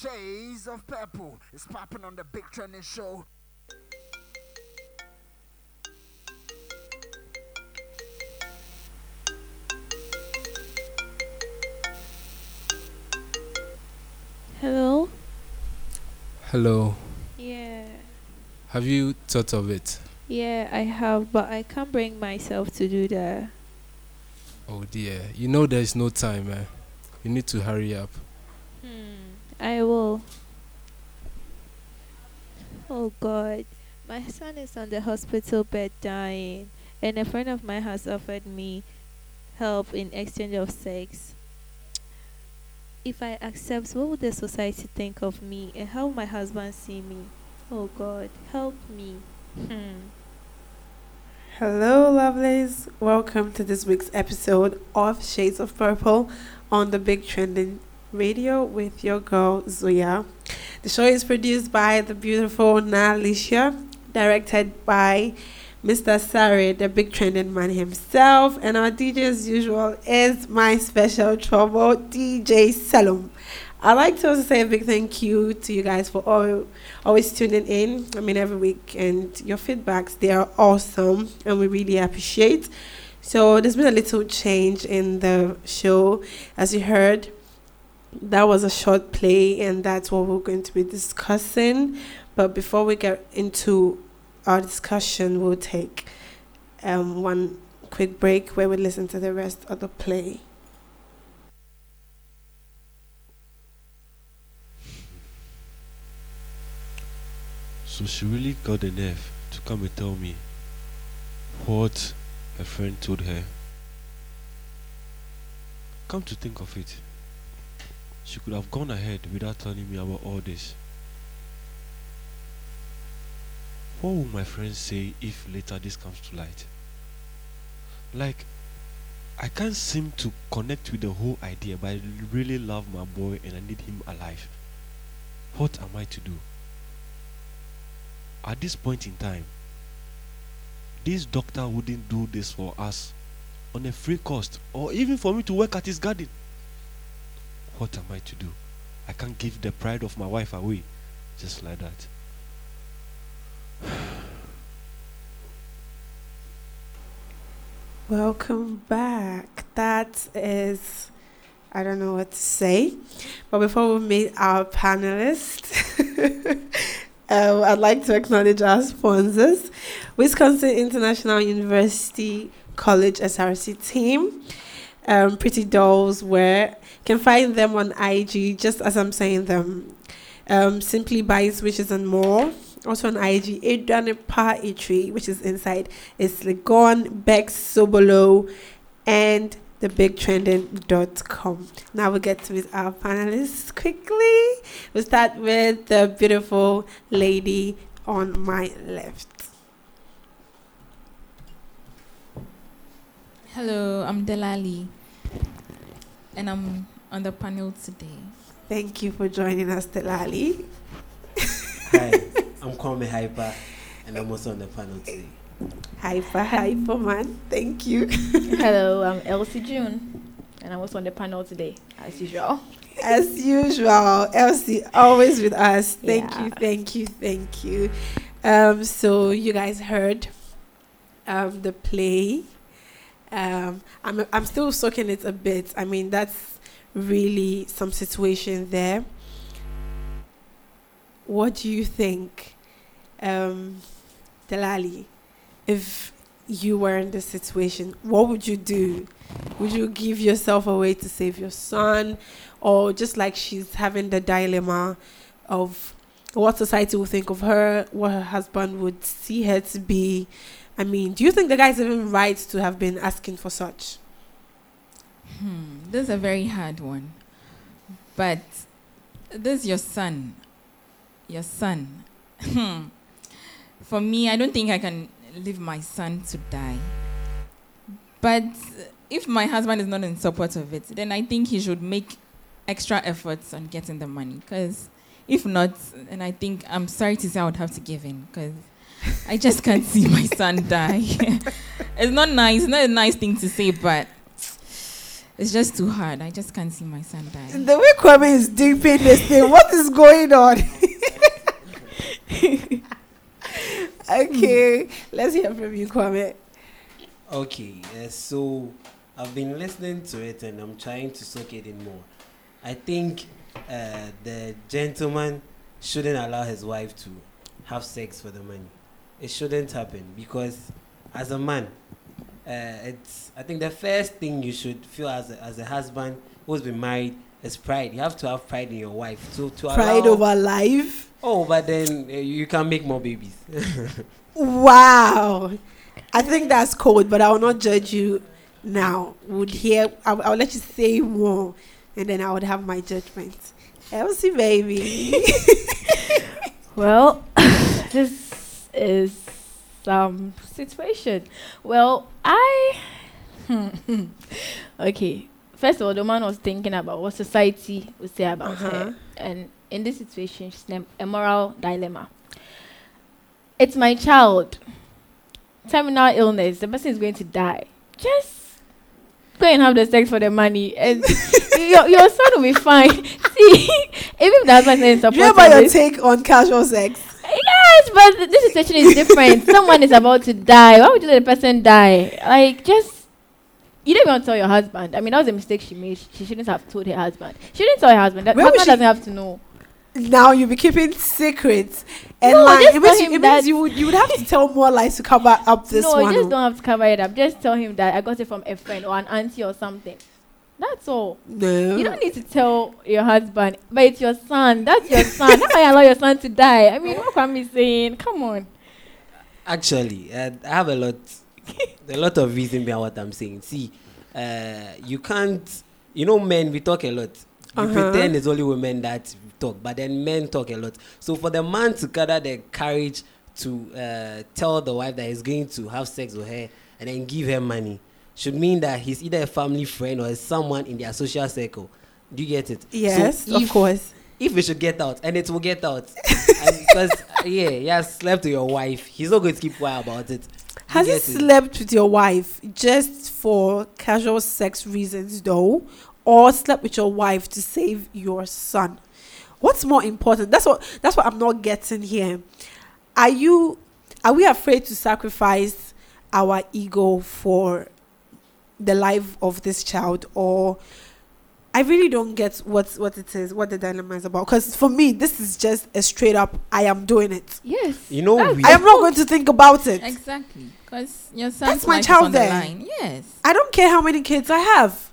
Shades of Purple is popping on the big trending show. Hello? Hello. Yeah. Have you thought of it? Yeah, I have, but I can't bring myself to do that. Oh dear. You know there's no time, eh? You need to hurry up. Hmm. I will. Oh God. My son is on the hospital bed dying, and a friend of mine has offered me help in exchange of sex. If I accept, what would the society think of me, and how will my husband see me? Oh God, help me. Hmm. Hello, lovelies. Welcome to this week's episode of Shades of Purple on the Big Trending Radio with your girl Zoya. The show is produced by the beautiful Na Alicia, directed by Mr. Sari, the big trending man himself, and our DJ as usual is my special trouble, DJ Salom. I'd like to also say a big thank you to you guys for all, always tuning in. I mean, every week, and your feedbacks, they are awesome, and we really appreciate. So, there's been a little change in the show. As you heard, that was a short play, and that's what we're going to be discussing. But before we get into our discussion, we'll take um, one quick break where we listen to the rest of the play. So she really got the nerve to come and tell me what her friend told her. Come to think of it, she could have gone ahead without telling me about all this. What will my friends say if later this comes to light? Like, I can't seem to connect with the whole idea, but I really love my boy and I need him alive. What am I to do? At this point in time, this doctor wouldn't do this for us on a free cost or even for me to work at his garden. What am I to do? I can't give the pride of my wife away just like that. Welcome back. That is, I don't know what to say. But before we meet our panelists, um, I'd like to acknowledge our sponsors Wisconsin International University College SRC team, um, Pretty Dolls, you can find them on IG, just as I'm saying them. Um, Simply Buys Wishes and More. Also on IG, Adrian Pa which is inside. It's Legon, Bex Sobolo, and thebigtrending.com. Now we get to meet our panelists quickly. We'll start with the beautiful lady on my left. Hello, I'm Delali, and I'm on the panel today. Thank you for joining us, Delali. Hi, I'm Kwame Hyper, and I'm also on the panel today. Hyper, hyper, man. Thank you. Hello, I'm Elsie June, and I'm also on the panel today, as usual. As usual, Elsie, always with us. Thank Yeah. you, thank you, thank you. Um, so you guys heard um, the play. Um, I'm I'm still soaking it a bit. I mean, that's really some situation there. What do you think, um, Delali? If you were in this situation, what would you do? Would you give yourself away to save your son? Or just like she's having the dilemma of what society will think of her, what her husband would see her to be. I mean, do you think the guy's even right to have been asking for such? Hmm, this is a very hard one. But this is your son. Your son. Hmm. For me, I don't think I can leave my son to die. But if my husband is not in support of it, then I think he should make extra efforts on getting the money. Because if not, then I think I'm sorry to say I would have to give in. Because I just can't see my son die. it's not nice. It's not a nice thing to say, but It's just too hard. I just can't see my son die. The way Kwame is deep in this thing, what is going on? okay, let's hear from you, Kwame. Okay, uh, so I've been listening to it and I'm trying to soak it in more. I think uh, the gentleman shouldn't allow his wife to have sex for the money. It shouldn't happen because, as a man, uh, it's. I think the first thing you should feel as a, as a husband who's been married is pride. You have to have pride in your wife. So to Pride allow, over life. Oh, but then uh, you can make more babies. Wow. I think that's cold, but I will not judge you now. Would hear I'll, I'll let you say more and then I would have my judgment. Elsie baby. Well, this is some situation. Well, I. okay. First of all, the man was thinking about what society would say about Uh-huh. her. And in this situation, she's in a moral dilemma. It's my child. Terminal illness. The person is going to die. Just go and have the sex for the money. And your, your son will be fine. See, even if the husband is Do you remember your take on casual sex? But this situation is different. Someone is about to die. Why would you let a person die? Like, just you don't even tell your husband. I mean, that was a mistake she made. She shouldn't have told her husband. She didn't tell her husband. That Where husband she- doesn't have to know. Now you'll be keeping secrets. And No, just it means, tell you, him it means that- you would you would have to tell more lies to cover up this no, one. you just don't have to cover it up. Just tell him that I got it from a friend or an auntie or something. That's all. No. You don't need to tell your husband, but it's your son. That's your son. How can you allow your son to die? I mean, what am I saying? Come on. Actually, uh, I have a lot, a lot of reason behind what I'm saying. See, uh, you can't, you know, men we talk a lot. You Uh-huh. pretend it's only women that talk, but then men talk a lot. So for the man to gather the courage to uh, tell the wife that he's going to have sex with her and then give her money should mean that he's either a family friend or someone in their social circle. Do you get it? Yes, So of course. if it should get out and it will get out because yeah he has slept with your wife he's not going to keep quiet about it Has he get it? slept with your wife just for casual sex reasons, though, or slept with your wife to save your son? What's more important? That's what that's what I'm not getting here. Are you are we afraid to sacrifice our ego for the life of this child, or I really don't get what what it is, what the dilemma is about. Because for me, this is just a straight up. I am doing it. Yes. you know we, I am not going to think about it. Exactly. Because your son's my child is on the Yes. I don't care how many kids I have.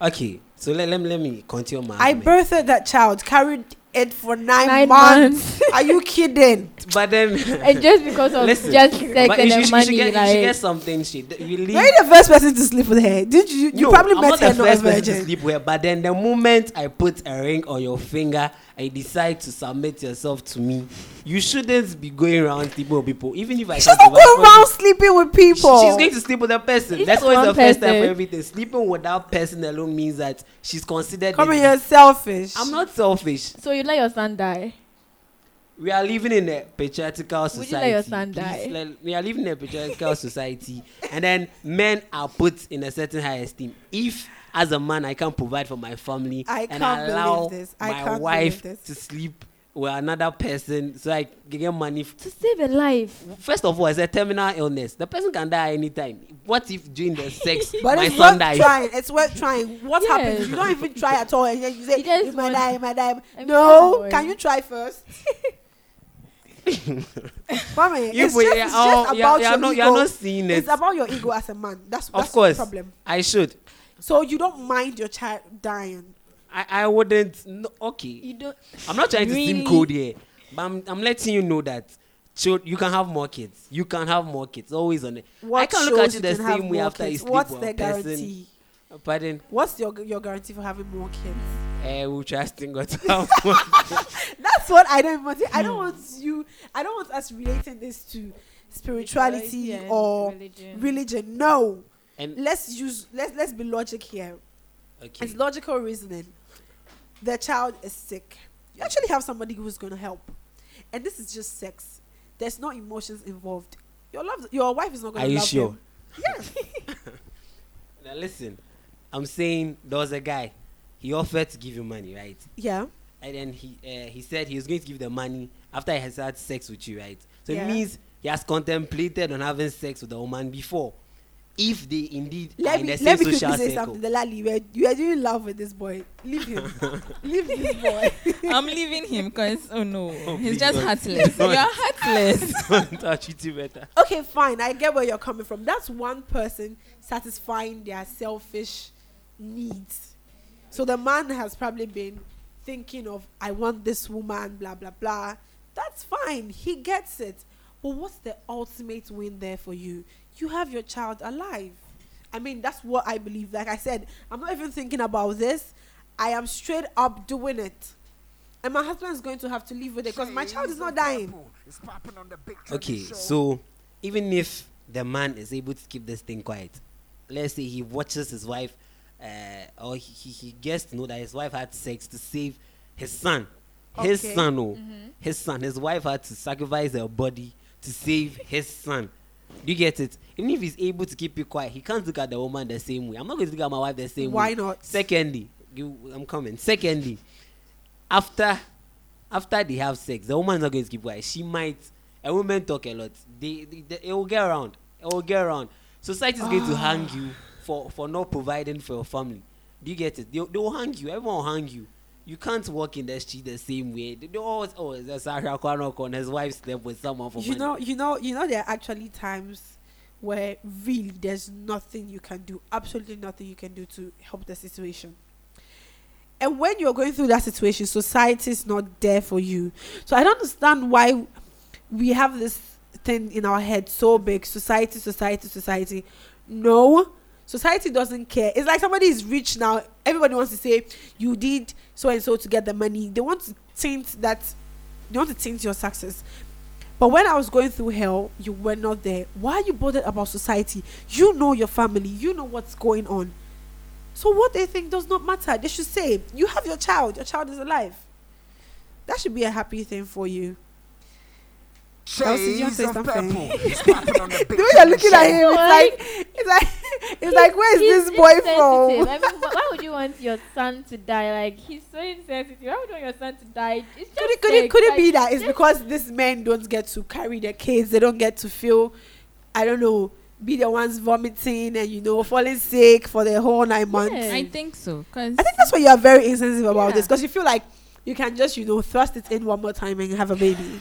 okay so let, let, me, let me continue my I argument. birthed that child, carried it for nine, Nine months. Are you kidding? but then And just because of Listen, just sex and you the you money, should get, you should get something shit you leave Were you the first person to sleep with her? Did you? You No, probably I'm met not her the not first person to sleep with, her. but then the moment I put a ring on your finger and decide to submit yourself to me, you shouldn't be going around sleeping with people. Even if I She's can't going around sleeping with people. She's going to sleep with a person. It's That's always the first time for everything. Sleeping with that person alone means that she's considered. Come here, you're selfish. I'm not selfish. so you let your son die. We are living in a patriarchal Would society. you let your son Please, die? let- we are living in a patriarchal society, and then men are put in a certain high esteem. If, as a man, I can't provide for my family I and can't believe allow this. I my can't wife believe this. to sleep with another person, so I can get money. f- To save a life. First of all, it's a terminal illness. The person can die anytime. What if during the sex But my it's son worth dies? trying. It's worth trying. What Yes. happens? You don't even try at all, and then you say, You just "You might want- die, you might die." I mean, no, can you try first? Kwame, You it's just, yeah, it's oh, just yeah, about yeah, your no, ego. you're not seeing it. It's about your ego as a man. That's, Of that's course. the problem. I should. So you don't mind your child dying. I, I wouldn't. No, okay. You don't. I'm not trying to seem cold here, but I'm, I'm letting you know that child, you can have more kids. You can have more kids. Always on it. What I can look at you you the can have same way more after you kids? sleep What's with the a person. guarantee? Pardon. What's your your guarantee for having more kids? Uh, we'll trusting God to have more. That's what I don't want. I don't want you. I don't want us relating this to spirituality and or religion. religion. No. And Let's use. Let's let's be logic here. okay, It's logical reasoning. The child is sick. You actually have somebody who's going to help, and this is just sex. There's no emotions involved. Your love, your wife is not going are to you love sure? him. Yes. Now listen, I'm saying there was a guy. He offered to give you money, right? Yeah. And then he uh, he said he was going to give the money after he has had sex with you, right? So Yeah. it means he has contemplated on having sex with the woman before, if they indeed are Let in me the let same me social quickly say circle. something. Delali, you are, you are doing love with this boy. Leave him. Leave this boy. I'm leaving him because oh no, oh, he's please just don't. heartless. Don't. You're heartless. I'll treat you better. okay, fine. I get where you're coming from. That's one person satisfying their selfish needs. So the man has probably been thinking of, I want this woman, blah, blah, blah. That's fine. He gets it. But what's the ultimate win there for you? You have your child alive. I mean, that's what I believe. Like I said, I'm not even thinking about this. I am straight up doing it. And my husband is going to have to live with it because my child is not dying. Purple is popping on the big Okay, so even if the man is able to keep this thing quiet, let's say he watches his wife, uh, or he, he, he gets to know that his wife had sex to save his son. His Okay. son, oh, his son. His wife had to sacrifice her body to save his son. Do you get it? Even if he's able to keep it quiet, he can't look at the woman the same way. I'm not going to look at my wife the same way. Why not? Secondly, you, I'm coming. Secondly, after after they have sex, the woman is not going to keep quiet. She might. A woman talk a lot. They, they, they- it will get around. It will get around. Society is going to hang you for for not providing for your family. Do you get it? They, they will hang you. Everyone will hang you. You can't walk in the street the same way. They, always oh, there's Sasha Kwanoko his wife slept with someone for you money. know you know you know there are actually times where really there's nothing you can do absolutely nothing you can do to help the situation. And when you're going through that situation society is not there for you. So i don't understand why we have this thing in our head so big. Society society society. No society doesn't care it's like somebody is rich now everybody wants to say you did so and so to get the money they want to taint that they want to taint your success but when I was going through hell, you were not there. Why are you bothered about society? You know your family. You know what's going on. So what they think does not matter. They should say, you have your child. Your child is alive. That should be a happy thing for you. Chelsea, you want to say something? purple is popping on the The way you're looking at him, it's like, it's like, it's like, where's this boy from? I mean, why would you want your son to die? Like he's so insensitive. Why would you want your son to die? It's just Could it, could it, could it Like, be that it's because these men don't get to carry their kids? They don't get to feel, I don't know, be the ones vomiting and you know falling sick for the whole nine months. Yeah. I think so. Cause I think that's why you are very insensitive about Yeah. this because you feel like you can just you know thrust it in one more time and have a baby.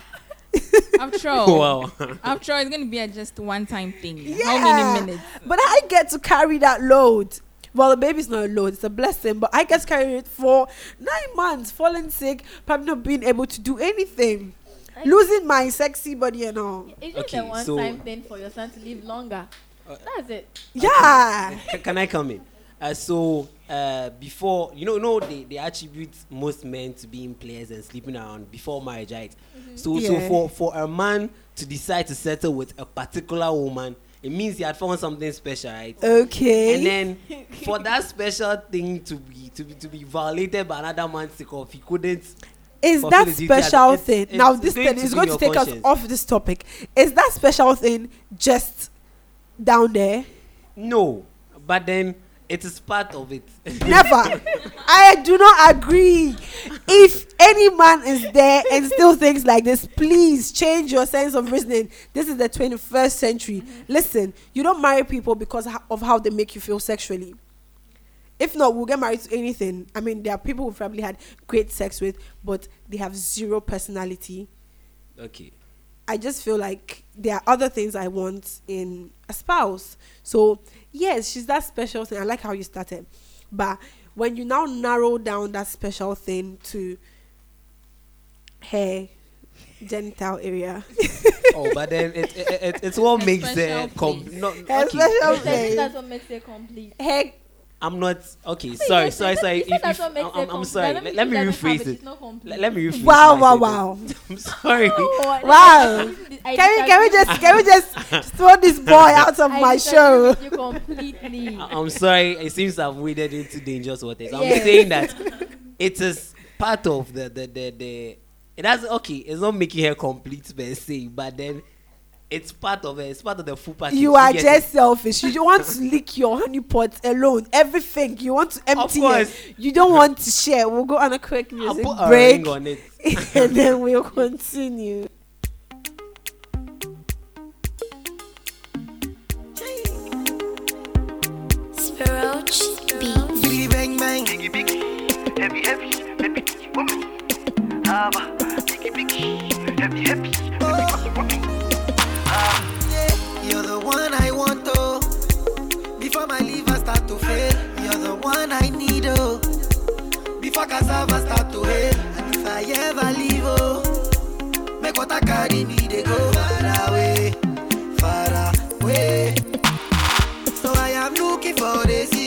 After all, Wow. after all, it's gonna be a just one-time thing. How Yeah. many minutes? But I get to carry that load. Well, the baby's not a load; it's a blessing. But I get to carry it for nine months, falling sick, probably not being able to do anything, Like, losing my sexy body and all. It's just Okay, a one-time so- thing for your son to live longer. Uh, That's it. Yeah. Ca- can I come in? Uh, so uh, before you know, no, they, they attribute most men to being players and sleeping around before marriage, right? So so Yeah. for for a man to decide to settle with a particular woman, it means he had found something special, right? Okay. And then for that special thing to be to be to be violated by another man's sake of he couldn't is that his special it's- thing it's- now? This thing to is be going to take conscience. us off this topic. Is that special thing just down there? no, but then it is part of it. Never. I do not agree. If any man is there and still thinks like this, please change your sense of reasoning. This is the 21st century. Listen, you don't marry people because of how they make you feel sexually. If not, we'll get married to anything. I mean, there are people who probably had great sex with, but they have zero personality. okay. I just feel like there are other things I want in a spouse. So yes, she's that special thing. I like how you started, but when you now narrow down that special thing to her genital area, Oh, but then it, it, it it's what A makes special the not okay. special He said Okay. That's what makes it complete. her I'm not okay. He Sorry, sorry, sorry. If, if, I'm, it I'm, I'm sorry. Let, let me rephrase it, it. Let, let me rephrase. wow, my wow, sentence. wow. I'm sorry. Oh, Wow. Can we can we just can we just throw this boy out of I my show? You completely. I'm sorry. It seems I've waded into dangerous waters. I'm Yes. saying that it is part of the the the, the it has okay. It's not making her complete per se, but then it's part of it. It's part of the full package. You are get just it? selfish. You want to lick your honey pot alone. Everything you want to empty course. it. You don't want to share. We'll go on a quick I'll music put a break, ring on it. and then we'll continue. Spiroach Beats. Biggie bang bang. Biggie biggie. Heavy heavy. Heavy woman. Haba. Biggie biggie. Heavy heavy. Ah, one I need, oh. Before cassava start to hail, and if I ever leave, oh, make what I carry me, they go far away, far away. So I am looking for a sister,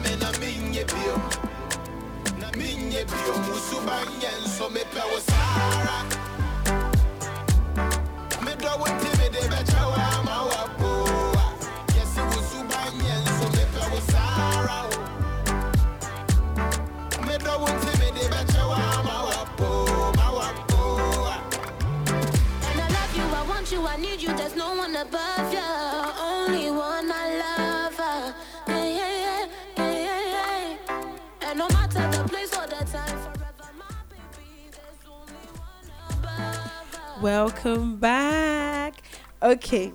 me na minye bio. Na minye bio musubanyen so me pe wo sara. Me want me the better wa ma it was subanyen me pe wo sara. Me want me the better wa ma ma. And I love you, I want you, I need you. There's no one above you. Only one Welcome back. Okay,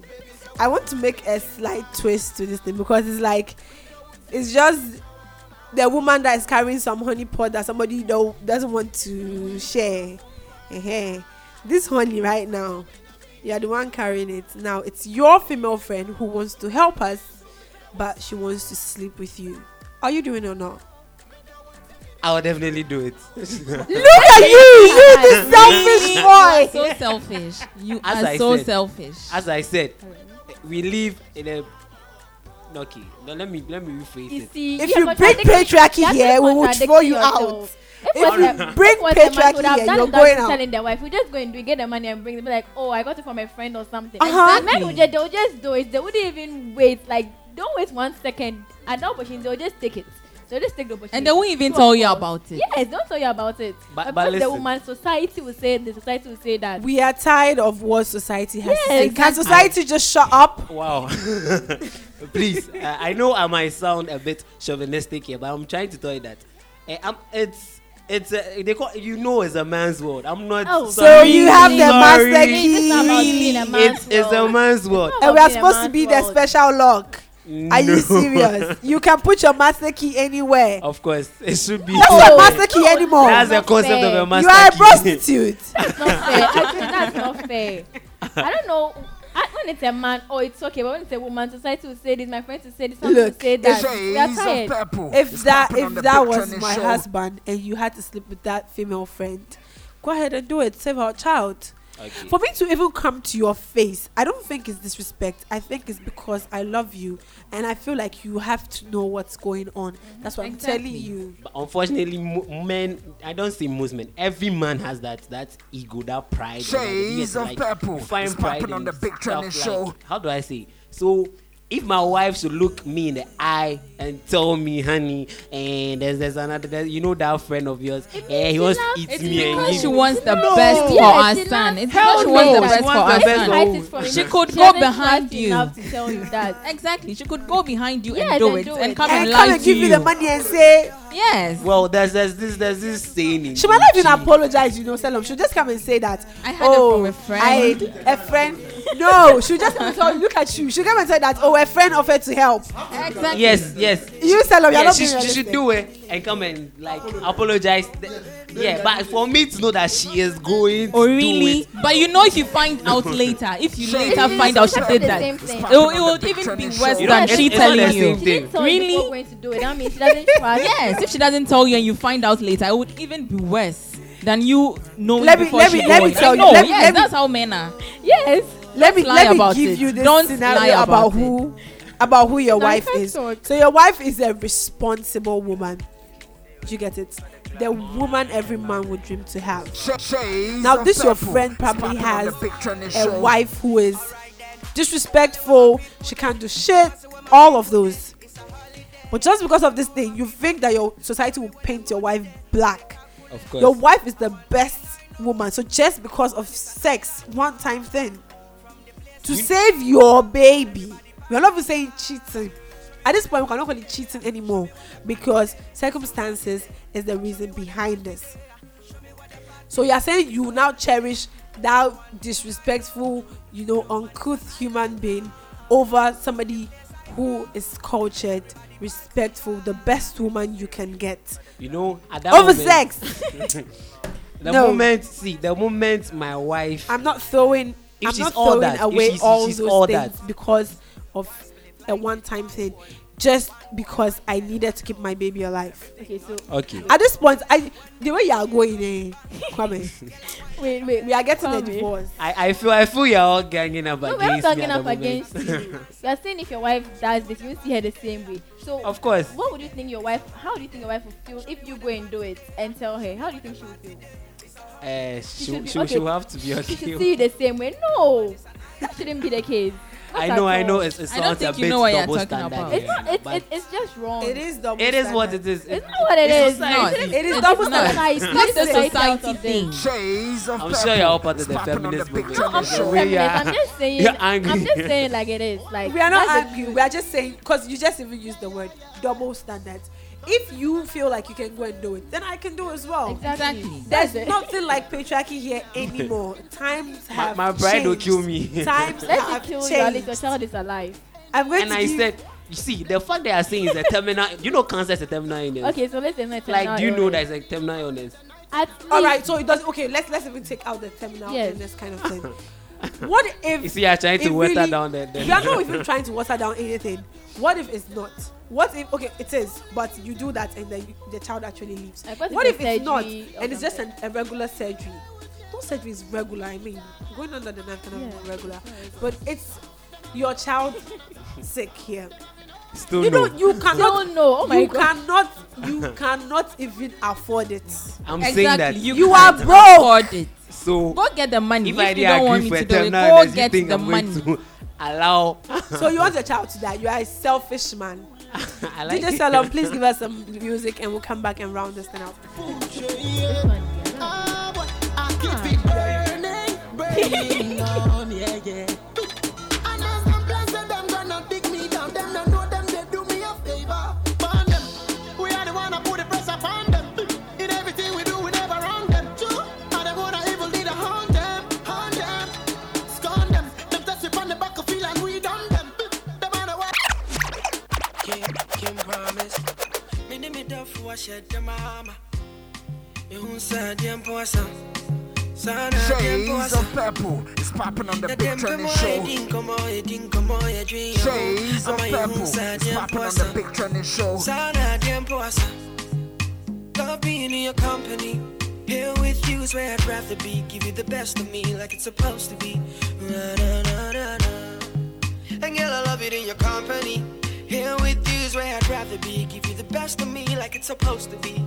I want to make a slight twist to this thing because it's like it's just the woman that is carrying some honey pot that somebody doesn't want to share. uh This honey right now, you are the one carrying it. Now it's your female friend who wants to help us, but she wants to sleep with you. Are you doing or not? I will definitely do it. Look at you, you this selfish boy. so selfish. You As are I so said. selfish. As I said, we live in a. Okay, now let me let me rephrase You it. see, If you bring patriarchy here, we will throw you out. If, If you bring patriarchy would here, you're going out. telling their wife, we just go and do it, get the money and bring. Be like, oh, I got it from a friend or something. Uh-huh. And men would just, they'll just do it. They wouldn't even wait. Like, don't wait one second. At the opportunity, they'll just take it. They'll just take the opportunity. and they won't even tell you about it. Yes, don't tell you about it. But- But, but the listen. woman, society will say, the society will say that. We are tired of what society has to Yes, say. Can society just shut up? Wow. Please, uh, I know I might sound a bit chauvinistic here, but I'm trying to tell you that uh, I'm, it's it's a, they call you know it's a man's world. I'm not. Oh. So sorry, you have the sorry. master It's not about being a key. man's It's, it's a world. man's world. It's And we are supposed to be the world. special lock. Are you No. serious? You can put your master key anywhere. Of course, it should be. That's Oh. not master key anymore. That's the concept fair. of a master you are a key. prostitute. That's not fair. Actually, that's not fair. I don't know. I, when it's a man, oh, it's okay. But when it's a woman, society will say this. My friends will say this. Some will Look, say that. Of purple. if It's that if that was my show. husband and you had to sleep with that female friend, go ahead and do it. Save our child. Okay. For me to even come to your face, I don't think it's disrespect. I think it's because I love you and I feel like you have to know what's going on. That's what I'm telling you. But unfortunately, mo- men, I don't say most men, every man has that that ego, that pride. and that- Shades yes, of like, purple. you find It's pride on the big stuff trending like- show. How do I say? So, if my wife should look me in the eye and tell me, honey, and there's, there's another, there's, you know, that friend of yours, eh, he wants to eat It's me and because give she wants the No. best for our son. It's Hell because she no. wants the She best for our best son. for- She could She go behind you. enough to tell you that. Exactly. She could go behind you and do it do and come And lie and to give you you. the money and say, Yes. Well, there's there's this there's this saying. in- She might not even apologize, you know, Selim. She'll just come and say that. I heard oh, it from a I, friend. a friend. No, she'll just come and tell you, look at you. She'll come and say that, oh, a friend offered to help. Exactly. Yes, yes. You, Selim, you're Yeah, not she, being she should do it and come and like apologize. Yeah, but for me to know that she is going. Oh to do really? it, But you know, if you find out later, if you later It's find out she did that, same it thing. will, it will even be worse You know, than it's- she it's the telling same you. She thing. didn't tell Really? before going to do it. That means she doesn't trust. Yes, if she doesn't tell you and you find out later, it would even be worse than you knowing Let me- before let she me- let me knows. tell you, know, let yes, let me- that's how men are. Yes. let me let me about give it. you this Don't lie scenario about, about who about who your No, wife is. talk. So your wife is a responsible woman. Do you get it? The woman every man would dream to have. Now, this your friend probably has A wife who is disrespectful, she can't do shit, all of those. But just because of this thing, you think that your society will paint your wife black. Of course. Your wife is the best woman. So just because of sex, one time thing, to save your baby, we're not even saying cheating. At this point, we cannot call it cheating anymore because circumstances is the reason behind this. So you are saying you now cherish that disrespectful, you know, uncouth human being over somebody who is cultured, respectful, the best woman you can get you know, at that over moment, sex. The No. moment, see, the moment my wife. I'm not throwing. If I'm she's not all throwing that, away she's- all she's those all things that. because of a one-time thing, just because I needed to keep my baby alive. Okay, so Okay. At this point, I the way you are going, eh, Kwame, wait, wait. we are getting a divorce. I, I feel I feel you're all ganging up No, against we're not me talking at up against you. We are saying if your wife does this, you will see her the same way. So, Of course. what would you think your wife? How do you think your wife will feel if you go and do it and tell her? How do you think she will feel? Uh, She she, should be- she, okay. she will have to be She okay. should see you the same way. No, that shouldn't be the case. I know, I know. all. It's, it I don't sounds a think you bit know what you're double talking standard. about. It's not. It's, but it's, it's just wrong. It is double. it is what it is. It's not what it It's is. society. It's- It is double standard. society. It's the Leave society out society of this. thing. Shades of I'm sure you're all part of the feminist movement. No, I'm The not feminist. I'm just saying. you're angry. I'm just saying like it is. Like We are not angry. We are just saying because you just even used the word double standards. If you feel like you can go and do it, then I can do as well. Exactly. There's nothing like patriarchy here anymore. Times My, have my bride will changed. kill me. Times Let have kill you changed. your child is alive. I'm going and to I give- said, you see, the fact they are saying is a terminal. You know, cancer is a terminal illness. Okay, so let's say Like, do you know that it's a terminal illness? At All right, so it does. Okay, let's let's even take out the terminal Yes. illness kind of thing. what if You see, you're trying to water really- down the. the we are not even trying to water down anything? What if it's not? What if okay, it is, but you do that and then you, the child actually leaves? What if it's it's not and it's just an, a regular surgery? No surgery is regular. I mean, going under the knife cannot Yeah. be regular, but it's your child sick here. Still You no. know, you cannot. Still no. Oh my you god. cannot. You cannot even afford it. I'm exactly. saying that. you, You are broke. Afford it. So Go get the money. if If, I you don't want me to do it, go get the I'm money. to allow? So you want your child to die? You are a selfish man. I like DJ it. Salon, please give us some music and we'll come back and round this thing out. Popping on the Big dem Trending Show. din komo din komo dream. Shades of purple hun is popping on the Big Trending Show. Sana dem poisa. Love being in your company. Here with you is where I'd rather be. Give you the best of me like it's supposed to be. Na, na, na, na, na. And girl, I love it in your company. Here with you is where I'd rather be. Give you the best of me like it's supposed to be.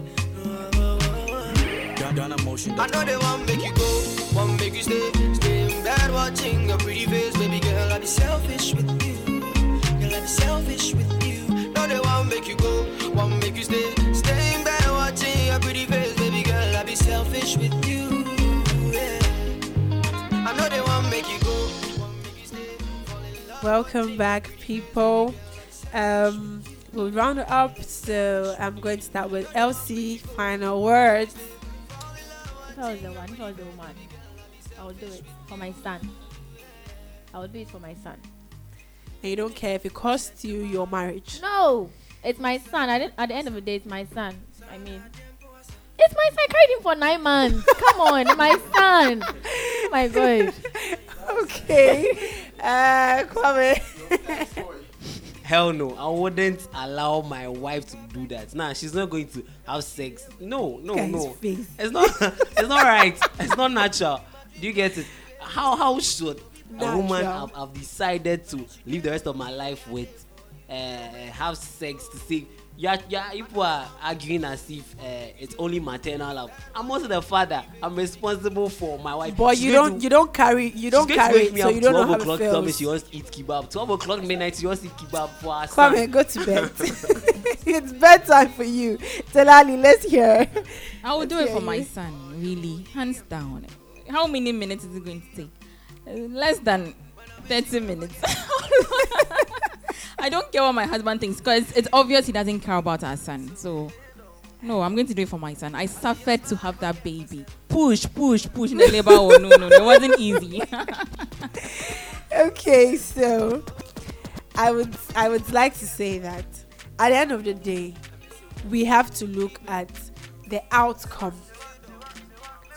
I know they want make you go, want make you stay, stay in bed watching your pretty face, baby girl. I be selfish with you, girl. I be selfish with you. No, they want make you go, want make you stay, stay in bed watching your pretty face, baby girl. I be selfish with you. Yeah. I know they want make you go, make you stay, fall in love. Welcome back, people. Um, we'll round it up. So I'm going to start with Elsie. Final words. If I was the one, if I was the woman, I would do it for my son. I would do it for my son. And you don't care if it costs you your marriage. No, it's my son. I didn't, at the end of the day, it's my son. I mean, it's my son. I carried him for nine months. Come on, my son. Oh my God. Okay. Uh, Kwame. Hell no, I wouldn't allow my wife to do that. Nah, she's not going to have sex. No, no, Guy's no. face. It's not. it's not right. It's not natural. Do you get it? How how should a woman Natural. have, have decided to live the rest of my life with uh, have sex to say yeah yeah people are arguing as if uh, it's only maternal love. I'm also the father. I'm responsible for my wife. But She's you don't to- you don't carry you don't carry it, so you don't know 12 how it o'clock tell me feels. she wants to eat kebab. 12 o'clock midnight she wants to eat kebab for her son. Kwame, go to bed. it's bedtime for you. Telali, let's hear. I will do Let's it for hear my you. son, really, hands down. How many minutes is it going to take? Uh, less than 30 minutes. I don't care what my husband thinks because it's obvious he doesn't care about our son. So, no, I'm going to do it for my son. I suffered to have that baby. Push, push, push the labor. Oh, no, no, no, it wasn't easy. Okay, so I would I would like to say that at the end of the day, we have to look at the outcome.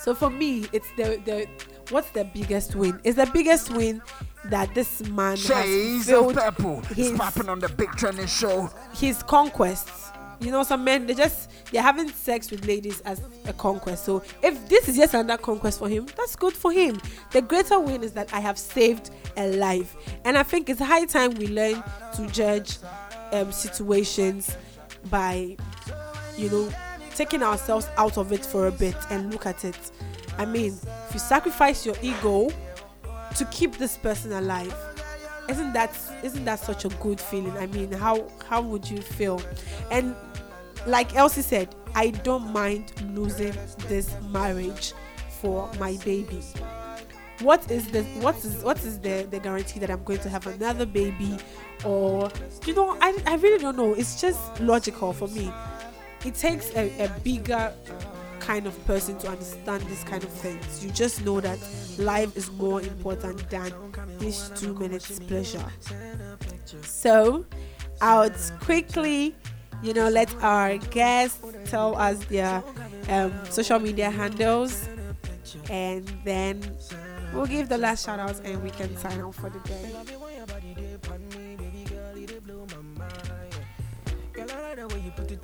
So for me, it's the the what's the biggest win? Is the biggest win that this man has Shades of purple. his- popping on the big trending show. his conquests. You know, some men they just they're having sex with ladies as a conquest. So if this is just another conquest for him, that's good for him. The greater win is that I have saved a life, and I think it's high time we learn to judge um, situations by, you know, taking ourselves out of it for a bit and look at it. I mean, if you sacrifice your ego to keep this person alive, isn't that isn't that such a good feeling? I mean how how would you feel? And like elsie said i don't mind losing this marriage for my baby. What is the what is what is the the guarantee that i'm going to have another baby? Or you know i, I really don't know. It's just logical for me it takes a, a bigger kind of person to understand this kind of things. You just know that life is more important than this two minutes pleasure. So, I would quickly, you know, let our guests tell us their um, social media handles, and then we'll give the last shout outs and we can sign off for the day.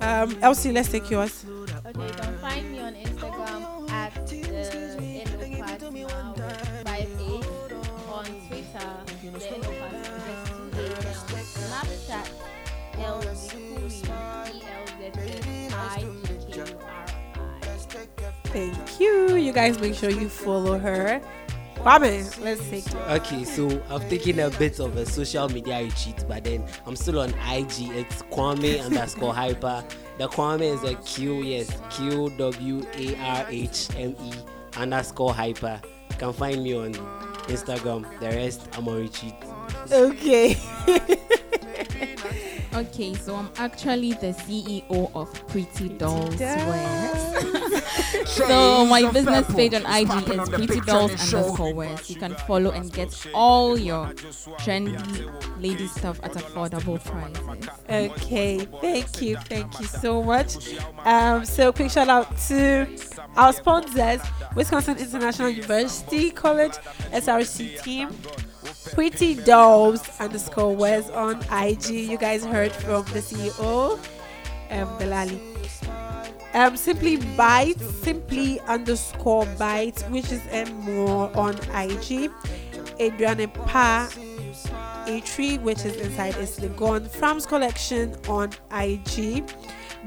Um, Elsie, let's take yours. Okay, you can find me on Instagram at the Enopat58 on Twitter, the Enopat Snapchat, L-Z-I-K-U-R-I. Thank you. You guys make sure you follow her. Kwame, let's take it. Okay, so I've taken a bit of a social media retreat, but then I'm still on IG. It's Kwame underscore hyper. The Kwame is a Q, yes, Q W A R H M E underscore hyper. You can find me on Instagram. The rest, I'm on retreat. Okay. Okay, so I'm actually the CEO of Pretty Dolls Wear. so my business page on IG is Pretty Dolls underscore Wears. You can follow and get all your trendy lady stuff at affordable prices. Okay, thank you, thank you so much. Um, so quick shout out to our sponsors: Wisconsin International University College SRC team, Pretty Dolls underscore Wes on IG. You guys heard from the CEO, um, Delali. Um, simply bite, simply underscore bite, which is M more on IG. Adriana Pa a tree which is inside is Legon Farms collection on IG.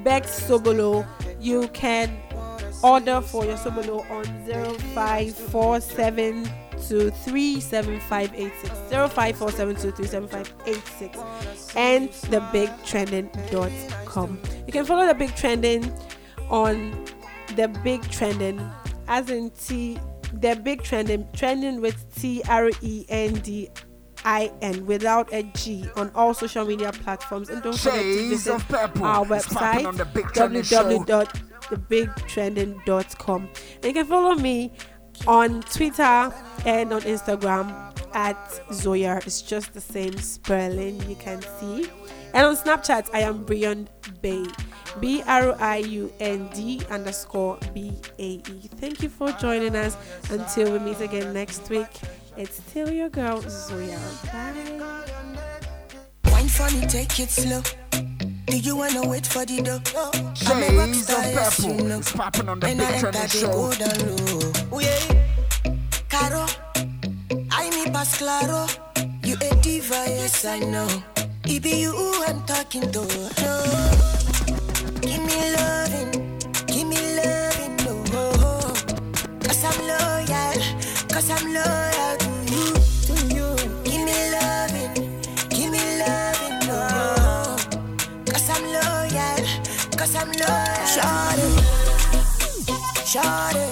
Bex Sobolo, you can order for your Sobolo on 0547 0547237586 and thebigtrending.com. You can follow the big trending on the big trending as in T the big trending trending with T R E N D I N without a G on all social media platforms. And don't forget to visit our website on the Big Trending Show. www.thebigtrending.com. And you can follow me on Twitter and on Instagram at Zoya. It's just the same spelling you can see. And on Snapchat, I am Briand Bay. B R I U N D underscore B A E. Thank you for joining us. Until we meet again next week, it's still your girl Zoya. Bye. Wine funny, take it slow. Do you wanna wait for the dough? I'm a Shades rock of star, yes, you know. It's popping on the And Big I enter Trending the Show. low. Oh yeah, Caro, I me pass claro. You a diva, yes I know. It be you I'm talking to. No. Give me loving, give me loving, no. Cause I'm loyal, cause I'm loyal to you, to you. Give me loving, give me loving, no. Cause I'm loyal, cause I'm loyal. Shawty, shawty.